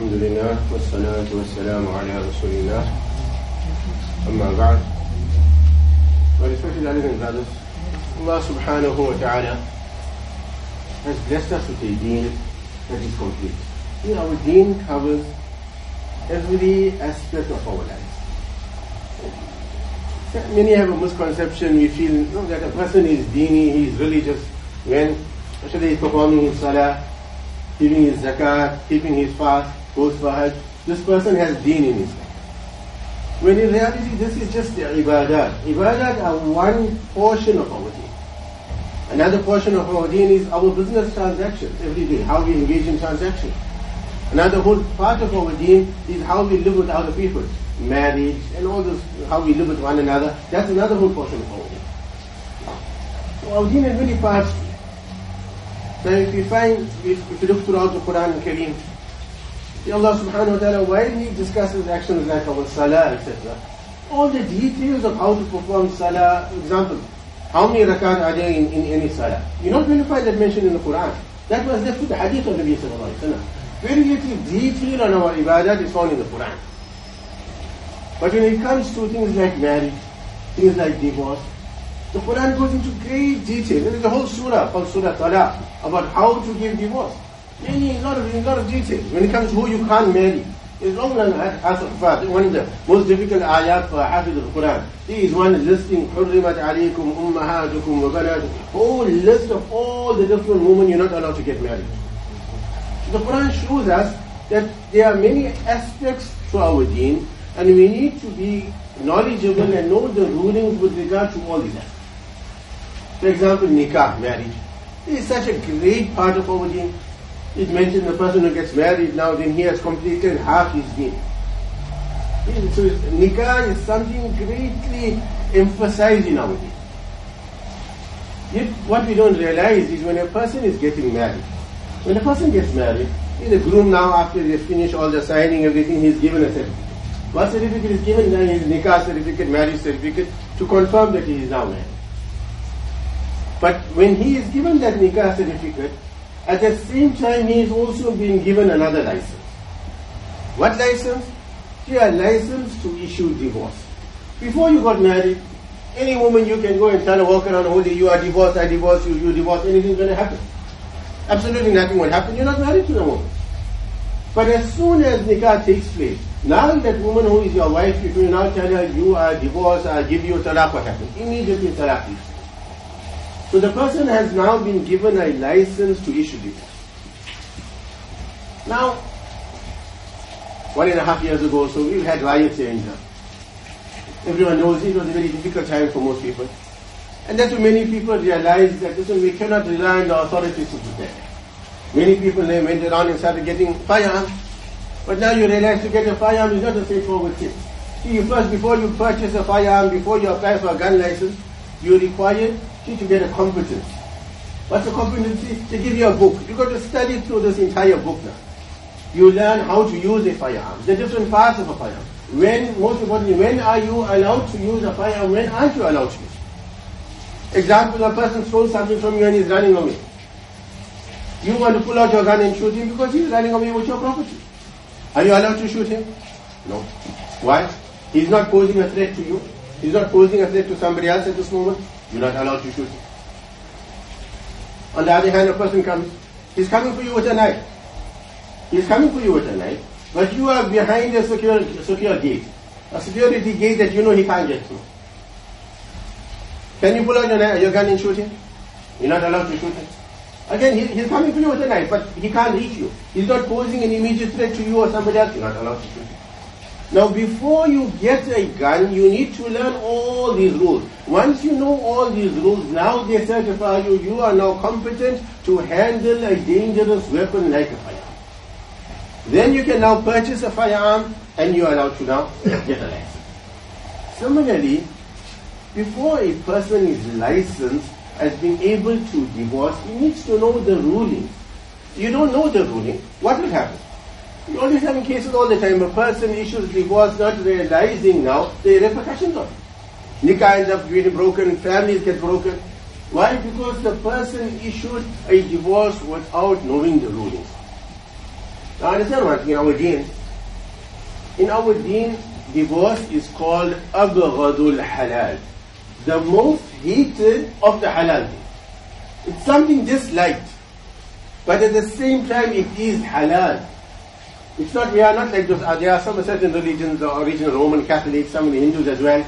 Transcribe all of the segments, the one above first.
الحمد لله والصلاة والسلام على رسول الله أما بعد Respected elders and brothers, Allah subhanahu wa ta'ala has blessed us with a deen that is complete. You know, our deen covers every aspect of our lives. Many have a misconception, we feel you know, that a person is dini, he is religious, when especially he's performing his salah, giving his zakat, keeping his fast, for this person has deen in his life. When in reality this is just the ibadat. Ibadat are one portion of our deen. Another portion of our deen is our business transactions every day, how we engage in transactions. Another whole part of our deen is how we live with other people, marriage and all this, how we live with one another. That's another whole portion of our deen. So our deen has many parts. So if you find, if, if you look throughout the Quran and Kareem, Allah subhanahu wa ta'ala, while He discusses actions like our salah, etc., all the details of how to perform salah, example, how many rakat are there in, in any salah? You're not going to find that mentioned in the Quran. That was left to the hadith of Nabi sallallahu alayhi wa sallam. Very little detail on our ibadat is found in the Quran. But when it comes to things like marriage, things like divorce, the Quran goes into great detail. There is a whole surah called Surah Talaq about how to give divorce. Many, a lot of, a lot of details. When it comes to who you can't marry, it's long than Asafat, one of the most difficult ayat for Hafiz of the Quran. There is one listing, حُرِّمَتْ عَلَيْكُمْ أُمَّهَاتُكُمْ وَبَنَاتُكُمْ Whole list of all the different women you're not allowed to get married. The Quran shows us that there are many aspects to our deen and we need to be knowledgeable and know the rulings with regard to all these aspects. For example, nikah, marriage. It is such a great part of our deen. It mentions the person who gets married now, then he has completed half his deen. So nikah is something greatly emphasized in our deen. Yet what we don't realize is when a person is getting married, when a person gets married, the groom now after they finish all the signing, everything, he's given a certificate. What certificate is given? Then his nikah certificate, marriage certificate, to confirm that he is now married. But when he is given that nikah certificate, at the same time he is also being given another license. What license? He a license to issue divorce. Before you got married, any woman you can go and her, walk around day, you are divorced, I divorce you, you divorce, anything's going to happen. Absolutely nothing will happen. You're not married to the woman. But as soon as nikah takes place, now that woman who is your wife, if you now tell her you are divorced, I give you talaq, what happens? Immediately talaq is. So the person has now been given a license to issue divorce. Now, one and a half years ago, so we've had riots here in India. Everyone knows it was a very difficult time for most people. And that's when many people realized that listen, we cannot rely on the authorities to protect. Many people they went around and started getting firearms. But now you realize to get a firearm is not a straightforward thing. See, first, before you purchase a firearm, before you apply for a gun license, you require to get a competence. What's a competency? They give you a book. You've got to study through this entire book now. You learn how to use a firearm, the different parts of a firearm. When, most importantly, when are you allowed to use a firearm? When aren't you allowed to use it? Example, a person stole something from you and he's running away. You want to pull out your gun and shoot him because he's running away with your property. Are you allowed to shoot him? No. Why? He's not posing a threat to you. He's not posing a threat to somebody else at this moment. You're not allowed to shoot. On the other hand, a person comes, he's coming for you with a knife. He's coming for you with a knife, but you are behind a secure, secure gate. A security gate that you know he can't get through. Can you pull out your, your gun and shoot him? You're not allowed to shoot him. Again, he, he's coming for you with a knife, but he can't reach you. He's not posing an immediate threat to you or somebody else. You're not allowed to shoot him. Now, before you get a gun, you need to learn all these rules. Once you know all these rules, now they certify you, you are now competent to handle a dangerous weapon like a firearm. Then you can now purchase a firearm and you are allowed to now get a license. Similarly, before a person is licensed as being able to divorce, he needs to know the ruling. You don't know the ruling, what will happen? You always having cases all the time. A person issues divorce not realizing now the repercussions of it. Nikah ends up getting broken, families get broken. Why? Because the person issued a divorce without knowing the rulings. Now understand one thing, in our deen, in our deen, divorce is called abghadul halal, the most hated of the halal. It's something disliked, but at the same time it is halal. It's not, we are not like those, uh, there are some certain religions, the original Roman Catholics, some of the Hindus as well.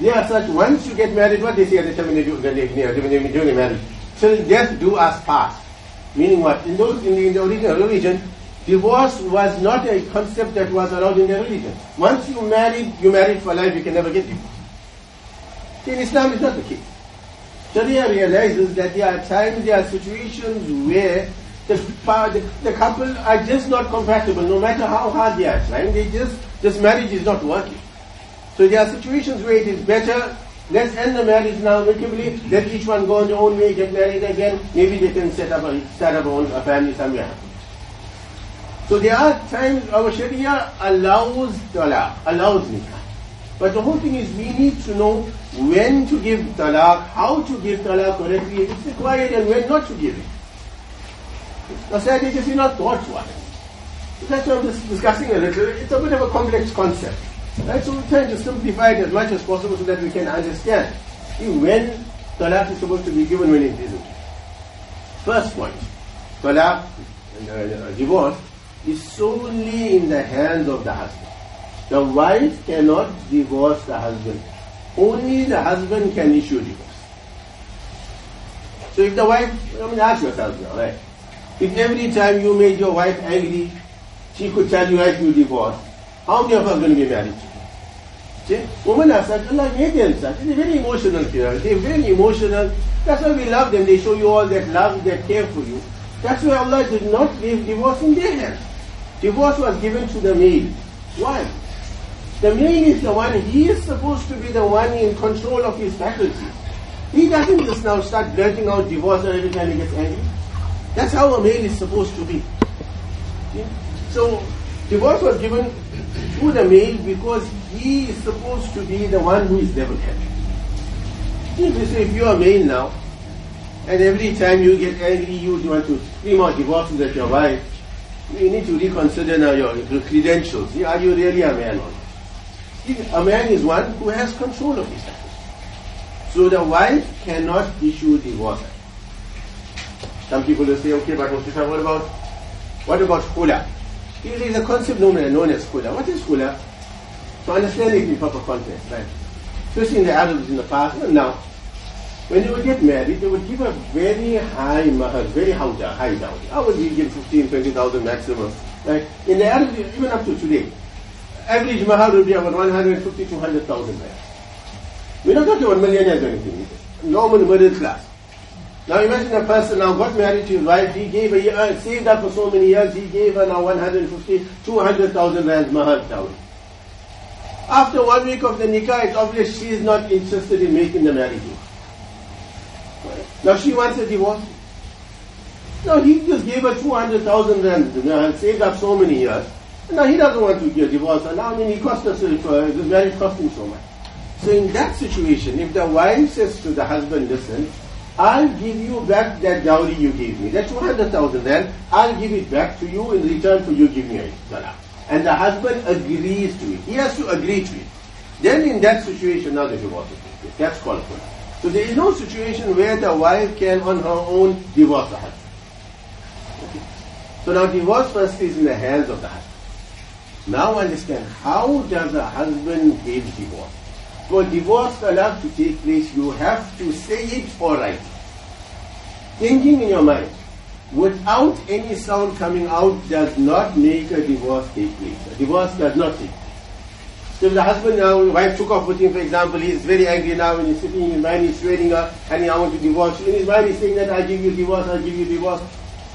They are such, once you get married, what they say at the time when they do, when they, when they married, till death do us part. Meaning what? In those, in the, in the original religion, divorce was not a concept that was allowed in their religion. Once you married, you married for life, you can never get divorced. In Islam, it's not the case. Sharia realizes that there are times, there are situations where the, the, the, couple are just not compatible, no matter how hard they are trying. They just, this marriage is not working. So there are situations where it is better, let's end the marriage now amicably, let each one go on their own way, get married again, maybe they can set up a, set up a family somewhere. So there are times our Sharia allows talaq, allows nikah. But the whole thing is we need to know when to give talaq, how to give talaq correctly, if it's required, and when not to give it. Now, sadly, just is not taught one. That's why I'm discussing a little. It's a bit of a complex concept. Right? So we're trying to simplify it as much as possible so that we can understand when talaq is supposed to be given, when it isn't. First point, talaq, uh, divorce, is solely in the hands of the husband. The wife cannot divorce the husband. Only the husband can issue divorce. So if the wife, I mean, ask yourself now, right? If every time you made your wife angry, she could tell you that you divorce, how many of us are going to be married? See? Women are such, Allah made them such. They're very emotional here. They're very emotional. That's why we love them. They show you all that love, that care for you. That's why Allah did not leave divorce in their hands. Divorce was given to the male. Why? The male is the one, he is supposed to be the one in control of his faculties. He doesn't just now start blurting out divorce every time he gets angry. That's how a male is supposed to be. So, divorce was given to the male because he is supposed to be the one who is level headed. If if you are male now, and every time you get angry, you want to scream out divorce at your wife, you need to reconsider now your, your credentials. Are you really a man or not? A man is one who has control of his life. So the wife cannot issue divorce. Some people will say, okay, but what about what about khula? There is a concept known, known as khula. What is khula? To understand it in proper context, right? Especially in the Arabs in the past, and now, when they would get married, they would give a very high mahar, very high, dowry. I would give 15, 20,000 maximum. Right? In the Arabs, even up to today, average mahar would be about 150 to 100,000. We're not talking about millionaires or anything. Normal middle class. Now imagine a person now got married to his wife, he gave a year, saved up for so many years, he gave her now 150, 200,000 rand mahar. After one week of the nikah, it's obvious she is not interested in making the marriage. Now she wants a divorce. Now he just gave her 200,000 rand, and saved up so many years. Now he doesn't want to get divorced. And now I mean he cost us, uh, this marriage cost him so much. So in that situation, if the wife says to the husband, listen, I'll give you back that dowry you gave me. That 200,000 then, I'll give it back to you in return for you giving me a talaq. And the husband agrees to it. He has to agree to it. Then in that situation, now the divorce is That's called. So there is no situation where the wife can on her own divorce the husband. Okay. So now divorce first is in the hands of the husband. Now understand, how does a husband give divorce? For divorce allowed to take place, you have to say it write Thinking in your mind, without any sound coming out does not make a divorce take place. A divorce does not take place. So the husband now, wife took off with him, for example, he's very angry now and he's sitting in his mind, he's swearing her, and I want to divorce you. In his mind, he's saying that I'll give you divorce, I'll give you divorce.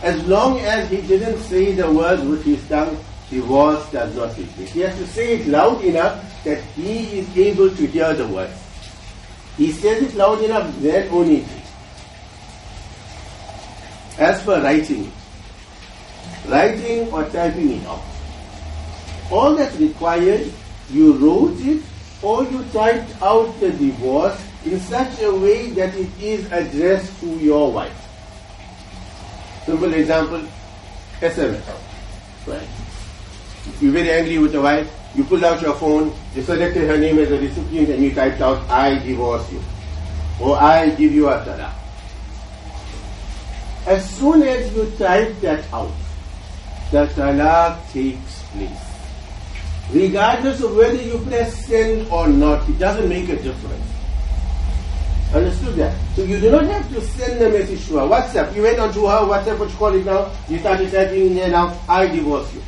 As long as he didn't say the words with his tongue, divorce does not take. He has to say it loud enough that he is able to hear the words. He says it loud enough, then only As for writing, writing or typing it out, all that's required, you wrote it or you typed out the divorce in such a way that it is addressed to your wife. Simple example, SMS. Right? You're very angry with the wife, you pulled out your phone, you selected her name as a recipient and you typed out, I divorce you. Or I give you a talaq. As soon as you type that out, the talaq takes place. Regardless of whether you press send or not, it doesn't make a difference. Understood that? So you do not have to send a message to her. WhatsApp. You went onto her WhatsApp, what you call it now, you started typing in there now, I divorce you.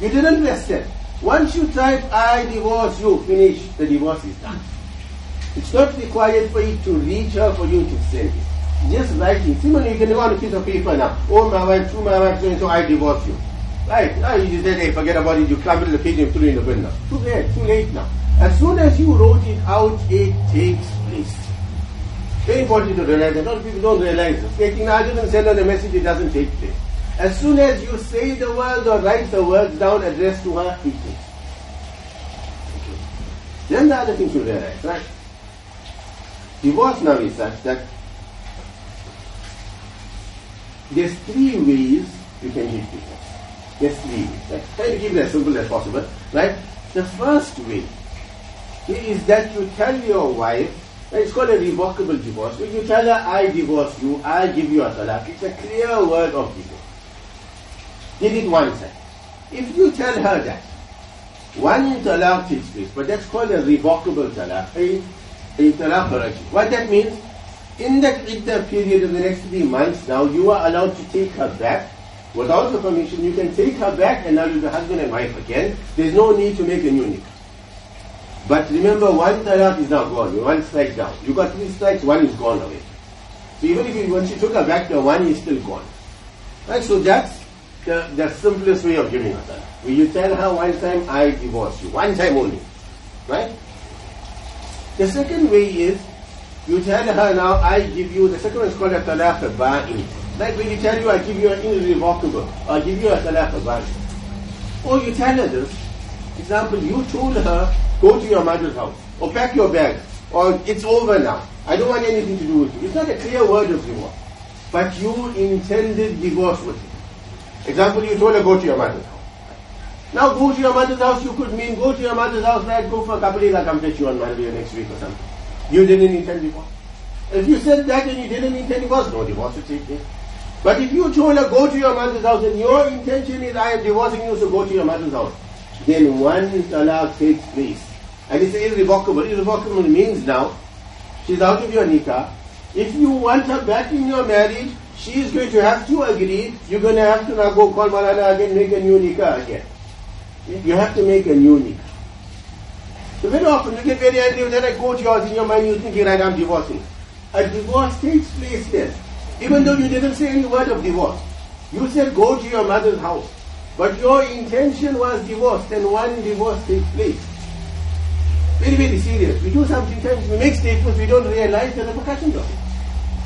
You didn't send. Once you type I divorce you, finish, the divorce is done. It's not required for you to reach her for you to send it. Just writing. Similarly, you can go on a piece of paper now. Oh, my wife, to my wife, so, and so I divorce you. Right? Now you just said, hey, forget about it. You crumbled the page and threw it in the bin now. Too late, too late now. As soon as you wrote it out, it takes place. Very important to realize that. A lot of people don't realize this. Think, I didn't send her the message, it doesn't take place. As soon as you say the words or write the words down addressed to her, it takes. Then the other thing to realize, right? Divorce now is such that there's three ways you can give divorce. There's three ways. Right? Try to keep it as simple as possible. Right? The first way is that you tell your wife it's called a revocable divorce. When you tell her, I divorce you, I give you a talaq, it's a clear word of divorce. Did it one time. If you tell her that, one talaq takes place, but that's called a revocable talaq, a, a talaq What that means, in that idda period of the next three months, now you are allowed to take her back. Without the permission, you can take her back and now you're the husband and wife again. There's no need to make a new nikah. But remember, one talaq is now gone. One strike down. You got three strikes, one is gone away. So even if you, once you took her back, the one is still gone. Right? So that's the, simplest way of giving her you tell her one time, I divorce you. One time only. Right? The second way is, you tell her now, I give you, the second one is called a talaq ba'in. Like when you tell you, I give you an irrevocable, I give you a talaq ba'in. Or you tell her this, example, you told her, Go to your mother's house, or pack your bag, or it's over now. I don't want anything to do with you. It's not a clear word of divorce. But you intended divorce with her. Example, you told her go to your mother's house. Now go to your mother's house, you could mean go to your mother's house, right, go for a couple of days, I'll come you on Monday next week or something. You didn't intend divorce. If you said that and you didn't intend divorce, no divorce will take place. But if you told her go to your mother's house and your intention is I am divorcing you, so go to your mother's house, then one talaq takes place. And it's irrevocable. Irrevocable means now, she's out of your nikah. If you want her back in your marriage, she is going to have to agree. You're going to have to now go call Maulana again, make a new nikah again. You have to make a new nikah. So very often you get very angry when I go to yours in your mind, you think, right, I'm divorcing. A divorce takes place then. Even though you didn't say any word of divorce. You said go to your mother's house. But your intention was divorce, then one divorce takes place. Very, very serious. We do something sometimes, we make statements, we don't realize the repercussions of it.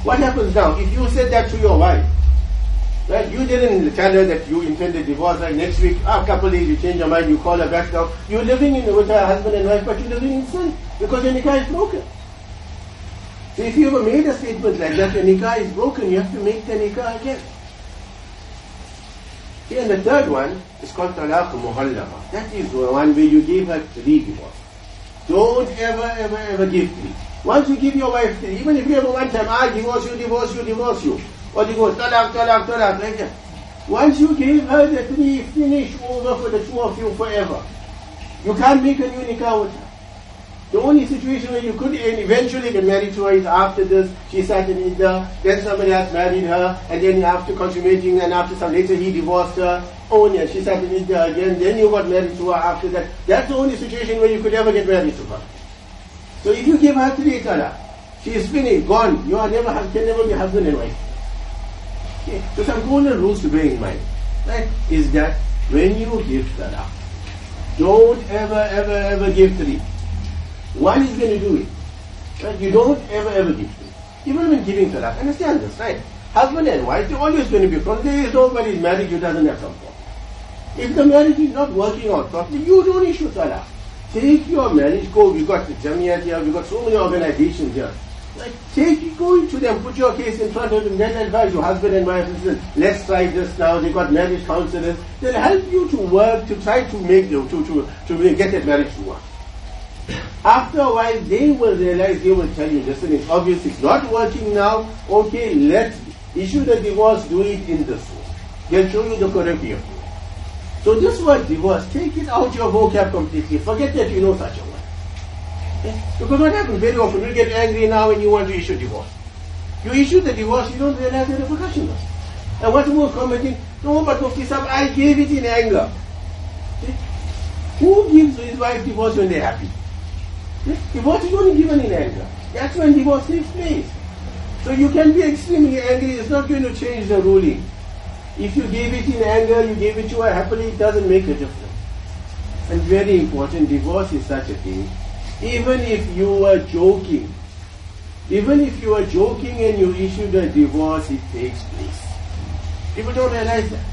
What happens now? If you said that to your wife, right, you didn't tell her that you intended divorce, right, next week, a couple days you change your mind, you call her back now, you're living in, with her husband and wife, but you're living in sin, because your nikah is broken. So if you ever made a statement like that, your nikah is broken, you have to make the nikah again. Okay, and the third one is called talaq mughallazah. That is the one where you gave her three divorce. Don't ever, ever, ever give three. Once you give your wife even if you ever one time, I ah, divorce you, divorce you, divorce you, or divorce, talak, talak, talak, like that. Once you give her the three, finish over for the two of you forever. You can't make a new nikah with her. The only situation where you could eventually get married to her is after this, she sat in Idda, then somebody else married her, and then after consummating, and after some later he divorced her, only, and she sat in Idda again, then you got married to her after that. That's the only situation where you could ever get married to her. So if you give her three talaq, she is finished, gone, you are never, can never be husband and wife. Okay. So some golden rules to bear in mind, right, is that when you give talaq, don't ever, ever, ever give three. One is going to do it. Right? You don't ever, ever give three. Even when giving talaq, understand this, right? Husband and wife, they're always going to be problems. There is nobody marriage who doesn't have some problem. If the marriage is not working out properly, you don't issue talaq. Take your marriage, go, we got the Jamiyat here, we got so many organizations here. Like, take, go to them, put your case in front of them, then advise your husband and wife, listen, let's try this now, they've got marriage counselors, they'll help you to work, to try to make, them, to, to, to get that marriage to work. After a while, they will realize, they will tell you, listen, it's obvious it's not working now, okay, let's issue the divorce, do it in this way. They'll show you the correct way. So this word divorce, take it out your vocab completely, forget that you know such a word. Because what happens very often, you get angry now and you want to issue divorce. You issue the divorce, you don't realize the repercussions. And most common thing? No, but Mufti Sahib, I gave it in anger. Who gives his wife divorce when they're happy? Divorce is only given in anger. That's when divorce takes place. So you can be extremely angry, it's not going to change the ruling. If you gave it in anger, you gave it to her happily, it doesn't make a difference. And very important, divorce is such a thing even if you were joking, even if you were joking and you issued a divorce, it takes place. People don't realize that.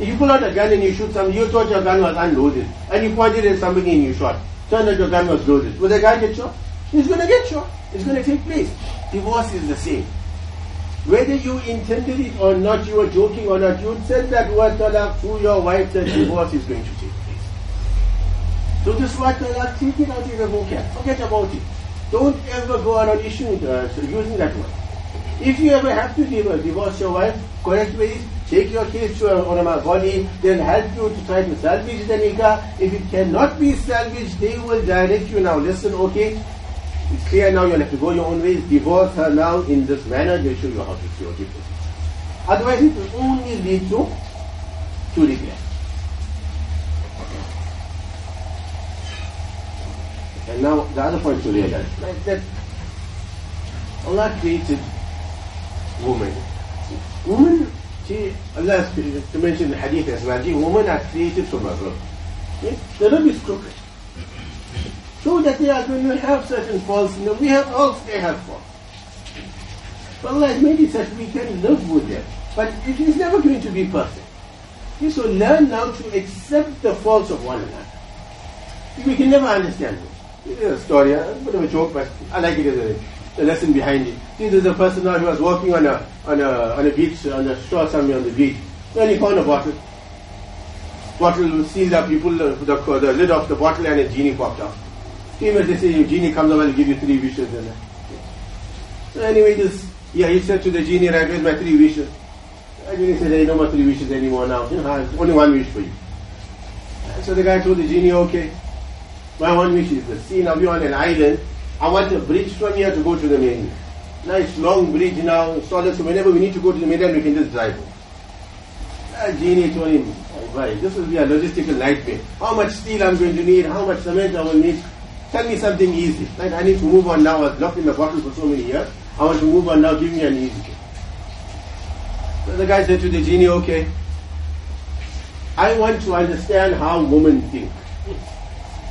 If you pull out a gun and you shoot somebody, you thought your gun was unloaded, and you pointed at somebody and you shot. Turned out your gun was loaded. Will the guy get shot? He's going to get shot. It's going to take place. Divorce is the same. Whether you intended it or not, you were joking or not, you said that word talaq to your wife that divorce is going to take place. so this what uh, take it out of your vocab. Forget about it. Don't ever go around issuing uh, using that word. If you ever have to divorce your wife, correct way is take your case to a ulama body, they'll help you to try to salvage the nikah. If it cannot be salvaged, they will direct you now. Listen, okay, it's clear now you'll have to go your own ways. Divorce her now in this manner. They'll show you how to cure it. Otherwise, it will only lead to, to regret. And now the other point to realize, like that Allah created woman. Woman, Allah to mention the hadith as well, women are created from a. Okay? The rib is crooked. So that they are going to have certain faults, know, we have all they have faults. But Allah has made it such we can live with them. But it is never going to be perfect. Okay? So learn now to accept the faults of one another. We can never understand them. It is a story, a bit of a joke, but I like it as a, a lesson behind it. See, there's a person now who was walking on a, on a, on a beach, on the shore somewhere on the beach. Then he found a bottle. Bottle sealed up, he pulled the, the, the lid off the bottle and a genie popped out. When they say, genie comes over and give you three wishes. And, so anyway, this, yeah, he said to the genie, right, where's my three wishes? The genie said, hey, no more three wishes anymore now. You know, only one wish for you. so the guy told the genie, okay. My one wish is the See, now we're on an island. I want a bridge from here to go to the mainland. Nice long bridge now, solid, so whenever we need to go to the mainland, we can just drive. Uh, Genie told him, right, this will be a logistical nightmare. How much steel I'm going to need, how much cement I will need. Tell me something easy. Like I need to move on now. I was locked in the bottle for so many years. I want to move on now. Give me an easy So the guy said to the genie, okay, I want to understand how women think.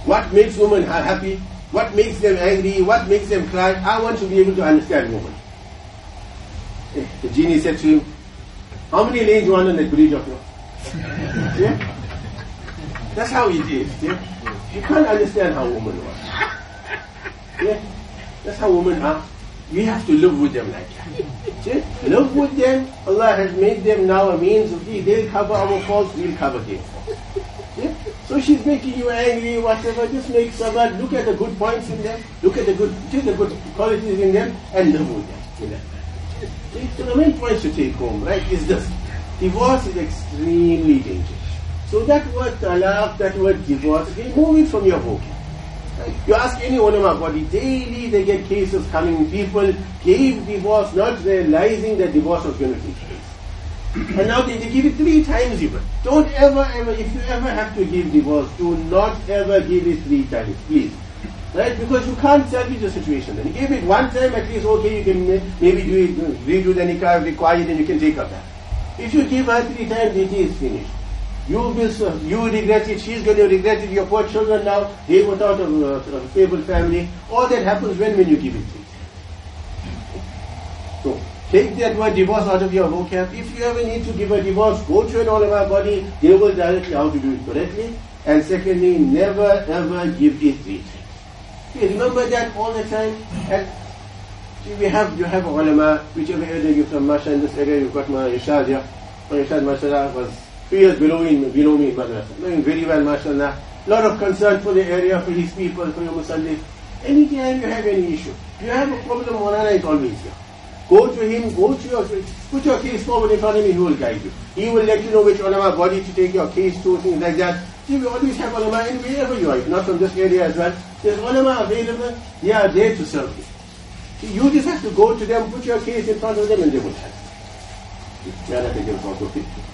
What makes women happy? What makes them angry? What makes them cry? I want to be able to understand women. Eh, the genie said to him, How many lanes you want on that bridge of yours? yeah? That's how it is. Yeah? You can't understand how women are. Yeah? That's how women are. We have to live with them like that. Yeah? Live with them. Allah has made them now a means of they'll cover our faults, we'll cover their faults. So she's making you angry, whatever, just make sabr, look at the good points in them, look at the good, take the good qualities in them, and live with them. See? So the main point to take home, right, is this. Divorce is extremely dangerous. So that word talaq, that word divorce, remove it from your vocabulary. You ask any one of my body, daily they get cases coming, people gave divorce not realizing that divorce was going to take place. And now they, they give it three times even. Don't ever, ever, if you ever have to give divorce, do not ever give it three times, please. Right? Because you can't salvage the situation. And you give it one time, at least, okay, you can maybe do it, redo the nikah, require and you can take her back. If you give her three times, it is finished. You will, you regret it, she's going to regret it, your poor children now, they went out of uh, a, a stable family. All that happens when, when you give it three So, Take that word divorce out of your vocab. If you ever need to give a divorce, go to an ulama body. They will direct you how to do it correctly. And secondly, never ever give it times. Okay, remember that all the time. And we have, you have ulama, whichever area you're from, mashallah, in this area you've got my Irshad here. My Irshad, mashallah, was three years below me, below me in madrasa. Doing very well, mashallah. Lot of concern for the area, for his people, for your musallis. Anytime you have any issue, you have a problem, Maulana is always here. Go to him, go to your, put your case forward in front of him, he will guide you. He will let you know which ulama body to take your case to, things like that. See, we always have ulama in wherever you are, not from this area as well. There's ulama available, they are there to serve you. See, you just have to go to them, put your case in front of them, and they will help you.